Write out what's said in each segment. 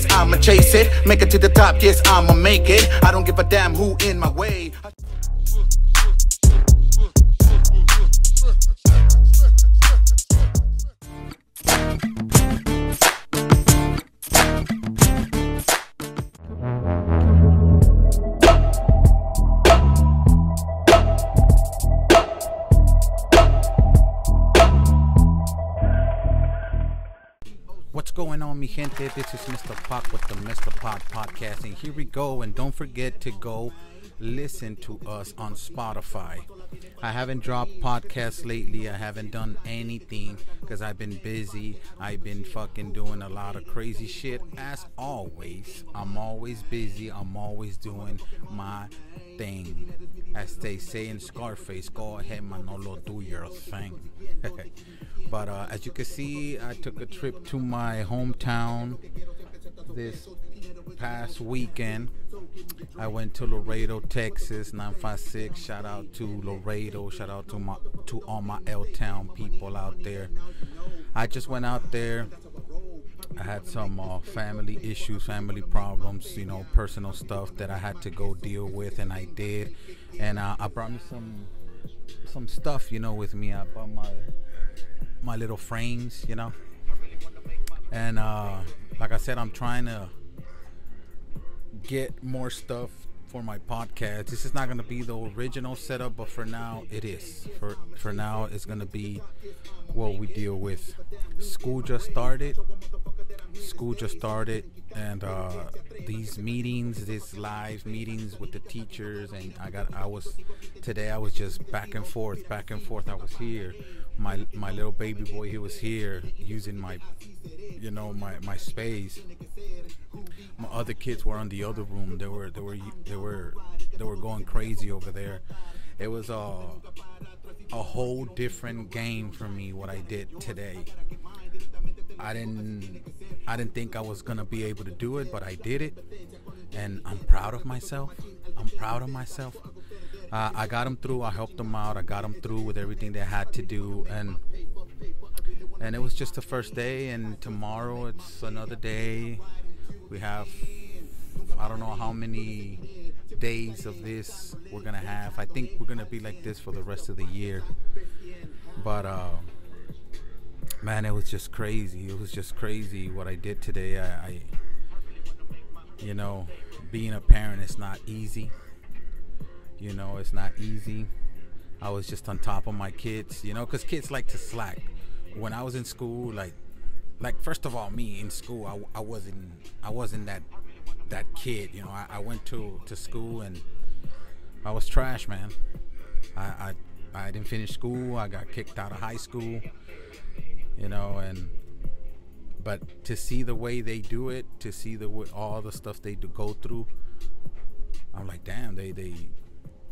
yes, I'ma chase it. Make it to the top, yes, I'ma make it. I don't give a damn who in my way. What's going on, mi gente? This is Mr. Pock with the Mr. Pock podcast, and here we go. And don't forget to go listen to us on Spotify. I haven't dropped podcasts lately. I haven't done anything because I've been busy. I've been fucking doing a lot of crazy shit. As always, I'm always busy. I'm always doing my thing. As they say in Scarface, go ahead, Manolo, do your thing. but uh, as you can see, I took a trip to my hometown this past weekend. I went to Laredo, Texas, 956. Shout out to Laredo. Shout out to my to all my L Town people out there. I just went out there. I had some uh, family issues, family problems, you know, personal stuff that I had to go deal with, and I did. And uh, I brought me some some stuff, you know, with me. I brought my my little frames, you know. And uh, like I said, I'm trying to get more stuff for my podcast. This is not going to be the original setup, but for now it is. For for now it's going to be what we deal with. School just started. School just started and uh, these meetings, these live meetings with the teachers and I got I was today I was just back and forth, back and forth. I was here. My my little baby boy he was here using my you know my my space my other kids were on the other room. They were they were they were they were going crazy over there. It was a a whole different game for me what I did today. I didn't I didn't think I was gonna be able to do it, but I did it, and I'm proud of myself. I'm proud of myself. Uh, I got them through. I helped them out. I got them through with everything they had to do, and and it was just the first day. And tomorrow it's another day we have I don't know how many days of this we're gonna have. I think we're gonna be like this for the rest of the year. But uh, man, it was just crazy. It was just crazy what I did today. I, I you know, being a parent is not easy. You know, it's not easy. I was just on top of my kids, you know, because kids like to slack. When I was in school, like like first of all me in school I, I wasn't I wasn't that that kid you know I, I went to to school and I was trash man I, I I didn't finish school I got kicked out of high school you know and but to see the way they do it to see the all the stuff they do go through I'm like damn they they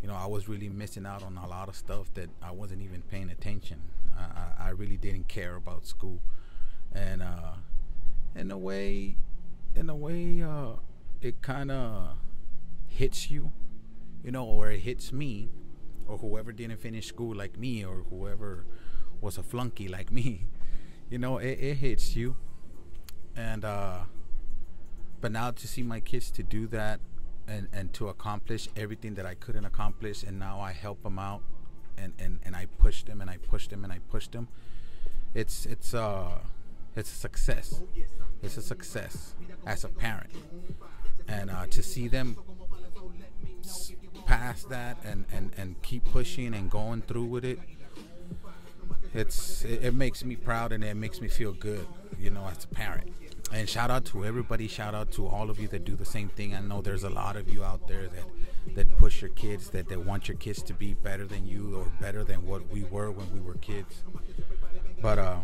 you know I was really missing out on a lot of stuff that I wasn't even paying attention. I, I, I really didn't care about school. And uh, in a way, in a way, uh, it kind of hits you, you know, or it hits me, or whoever didn't finish school like me, or whoever was a flunky like me, you know, it, it hits you, and uh, but now to see my kids to do that and and to accomplish everything that I couldn't accomplish, and now I help them out, and and and I push them and I push them and I push them. It's it's uh it's a success. It's a success as a parent, and uh, to see them pass that and, and, and keep pushing and going through with it, it's it, it makes me proud and it makes me feel good, you know, as a parent. And shout out to everybody. Shout out to all of you that do the same thing. I know there's a lot of you out there that that push your kids, that, that want your kids to be better than you or better than what we were when we were kids. But uh,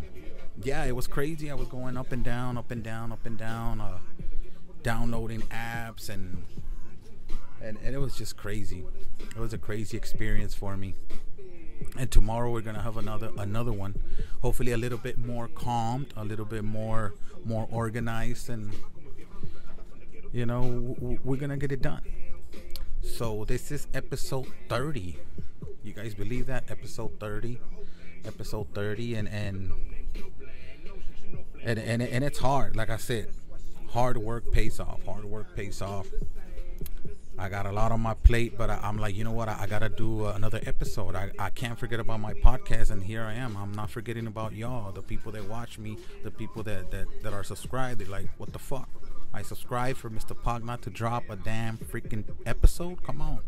yeah, it was crazy. I was going up and down, up and down, up and down, uh, downloading apps, and, and and it was just crazy. It was a crazy experience for me. And tomorrow we're gonna have another another one, hopefully a little bit more calmed, a little bit more more organized, and you know we're gonna get it done. So this is episode 30. You guys believe that? Episode 30. Episode 30 and and and and, and it's hard like i said hard work pays off. Hard work pays off. I got a lot on my plate, but I, am like, you know what? I, I got to do uh, another episode. I, I can't forget about my podcast, and here I am. I'm not forgetting about y'all, the people that watch me, the people that, that, that are subscribed. They're like, what the fuck? I subscribe for Mr. Pock not to drop a damn freaking episode? Come on.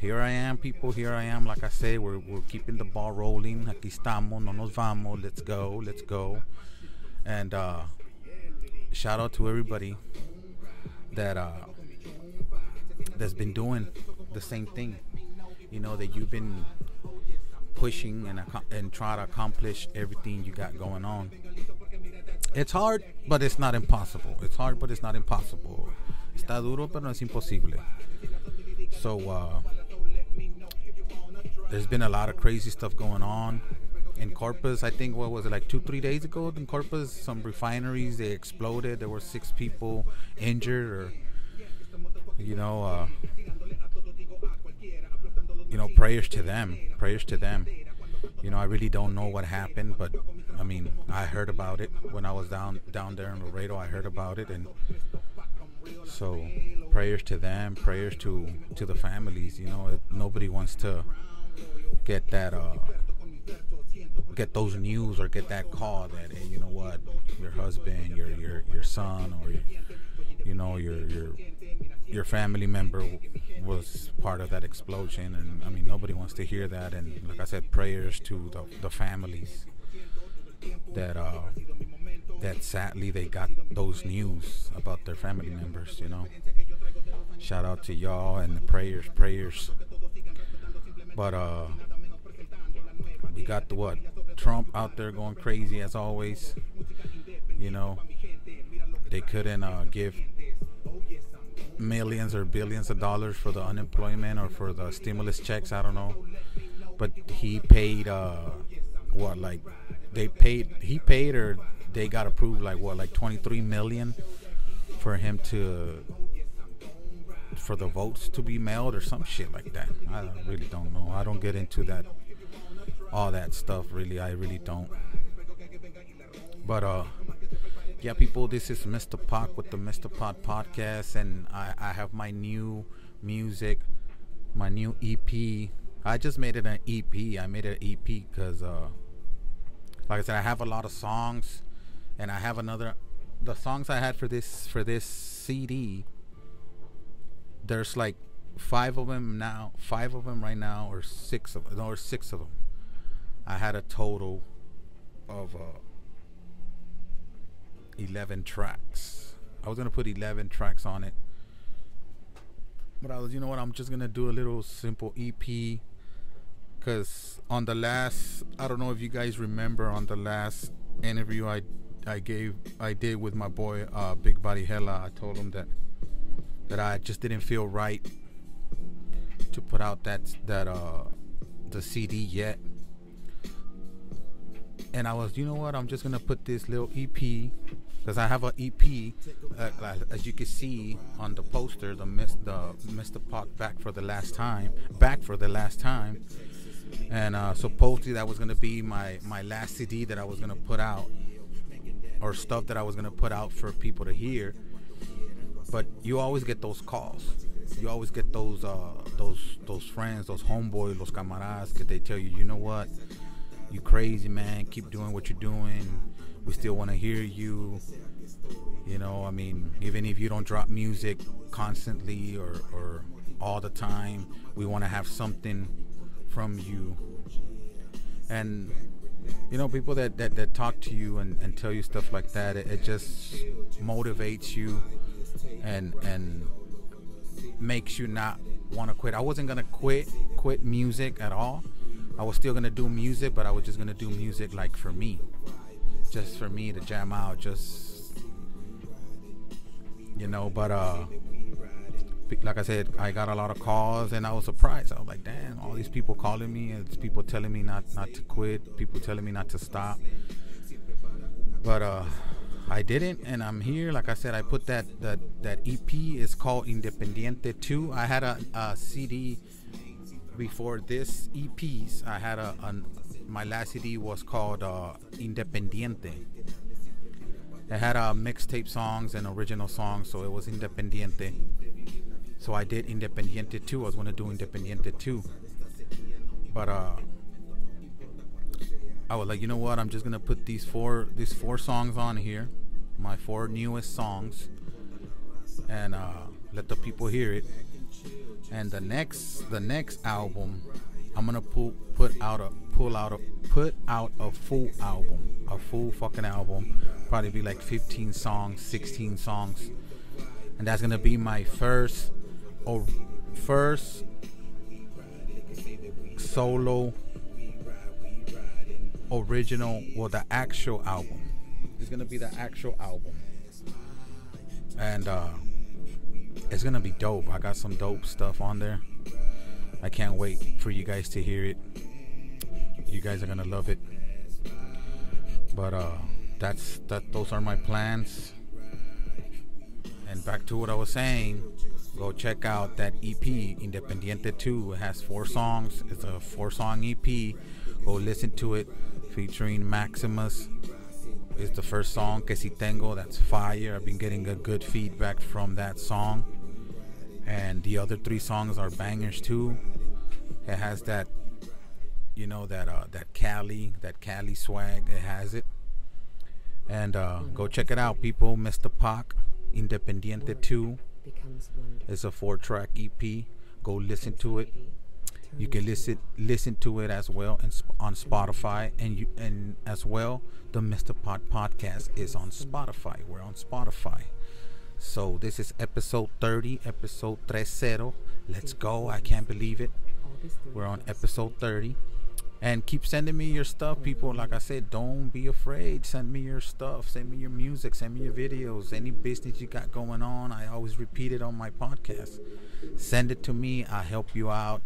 Here I am, people. Here I am. Like I say, we're, we're keeping the ball rolling. Aquí estamos, no nos vamos. Let's go, let's go. And uh, shout out to everybody that uh, that's been doing the same thing. You know that you've been pushing and and try to accomplish everything you got going on. It's hard, but it's not impossible. It's hard, but it's not impossible. Está duro, pero no es imposible. So uh, there's been a lot of crazy stuff going on in Corpus. I think what was it like two, three days ago in Corpus? Some refineries they exploded. There were six people injured, or you know, uh, you know, prayers to them. Prayers to them. You know, I really don't know what happened, but I mean, I heard about it when I was down down there in Laredo. I heard about it, and so prayers to them, prayers to to the families. You know, nobody wants to get that uh get those news or get that call that hey, you know what, your husband, your your your son, or you know your your your family member was part of that explosion and i mean nobody wants to hear that and like i said prayers to the, the families that uh, that sadly they got those news about their family members. You know, shout out to y'all and the prayers, prayers. But uh, we got the what Trump out there going crazy as always. You know, they couldn't uh, give millions or billions of dollars for the unemployment or for the stimulus checks. I don't know, but he paid uh, what like they paid he paid or they got approved like what like 23 million for him to for the votes to be mailed or some shit like that? I really don't know. I don't get into that all that stuff really. I really don't. But uh yeah people this is mr Pock with the mr Pock podcast and i i have my new music my new ep i just made it an ep i made it an ep because uh like I said, I have a lot of songs, and I have another. The songs I had for this for this CD. There's like five of them now, five of them right now, or six of no, or six of them. I had a total of uh, eleven tracks. I was gonna put eleven tracks on it, but I was, you know what? I'm just gonna do a little simple EP because on the last i don't know if you guys remember on the last interview i i gave i did with my boy uh, big body hella i told him that that i just didn't feel right to put out that that uh the cd yet and i was you know what i'm just gonna put this little ep because i have an ep uh, as you can see on the poster the mr the mr Pock back for the last time back for the last time and uh, supposedly that was gonna be my my last CD that I was gonna put out, or stuff that I was gonna put out for people to hear. But you always get those calls. You always get those uh, those those friends, those homeboys, those camaradas, that they tell you, you know what, you crazy man, keep doing what you're doing. We still want to hear you. You know, I mean, even if you don't drop music constantly or, or all the time, we want to have something from you. And you know people that, that, that talk to you and, and tell you stuff like that it, it just motivates you and and makes you not want to quit. I wasn't gonna quit quit music at all. I was still gonna do music but i was just gonna do music like for me just for me to jam out just you know but uh like I said, I got a lot of calls and I was surprised. I was like, damn, all these people calling me and people telling me not not to quit, people telling me not to stop. But uh I didn't and I'm here. Like I said, I put that that that EP is called Independiente 2. I had a, a CD before this EPs. I had a, a my last CD was called uh, Independiente. It had uh, mixtape songs and original songs, so it was Independiente. So I did Independiente 2. I was going to do Independiente 2. But uh, I was like, you know what? I'm just gonna put these four these four songs on here, my four newest songs, and uh, let the people hear it. And the next the next album, I'm gonna pull put out a pull out a put out a full album, a full fucking album. Probably be like 15 songs, 16 songs, and that's gonna be my first or first solo original well the actual album. It's gonna be the actual album. And uh it's gonna be dope. I got some dope stuff on there i can't wait for you guys to hear it. You guys are gonna love it. But uh that's that those are my plans. And back to what i was saying go check out that ep independiente 2 it has four songs. It's a four song ep go listen to it featuring maximus. It's the first song que si tengo. That's fire. I've been getting a good feedback from that song and the other three songs are bangers too. It has that you know that uh that cali that cali swag. It has it. And uh go check it out people. Mr Pock independiente 2 it's a four track ep go listen to it. You can listen listen to it as well and on Spotify. And you and as well the Mr. Pock podcast is on Spotify. We're on Spotify. So this is episode 30, episode 30. Let's go. I can't believe it. We're on episode 30. And keep sending me your stuff, people. Like I said, don't be afraid. Send me your stuff. Send me your music. Send me your videos. Any business you got going on. I always repeat it on my podcast. Send it to me. I'll help you out.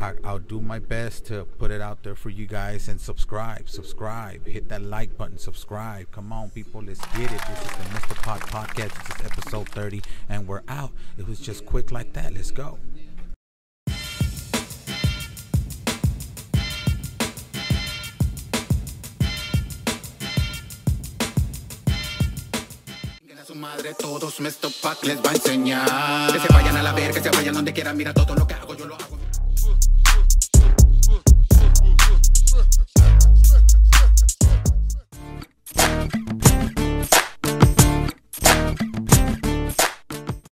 I, will do my best to put it out there for you guys and subscribe, subscribe, hit that like button, subscribe. Come on, people, let's get it. This is the Mr. Pock Podcast. This is episode 30, and we're out. It was just quick like that. Let's go. madre, todos les va a enseñar. Que se vayan a la ver, que se vayan donde quieran, mira todo lo que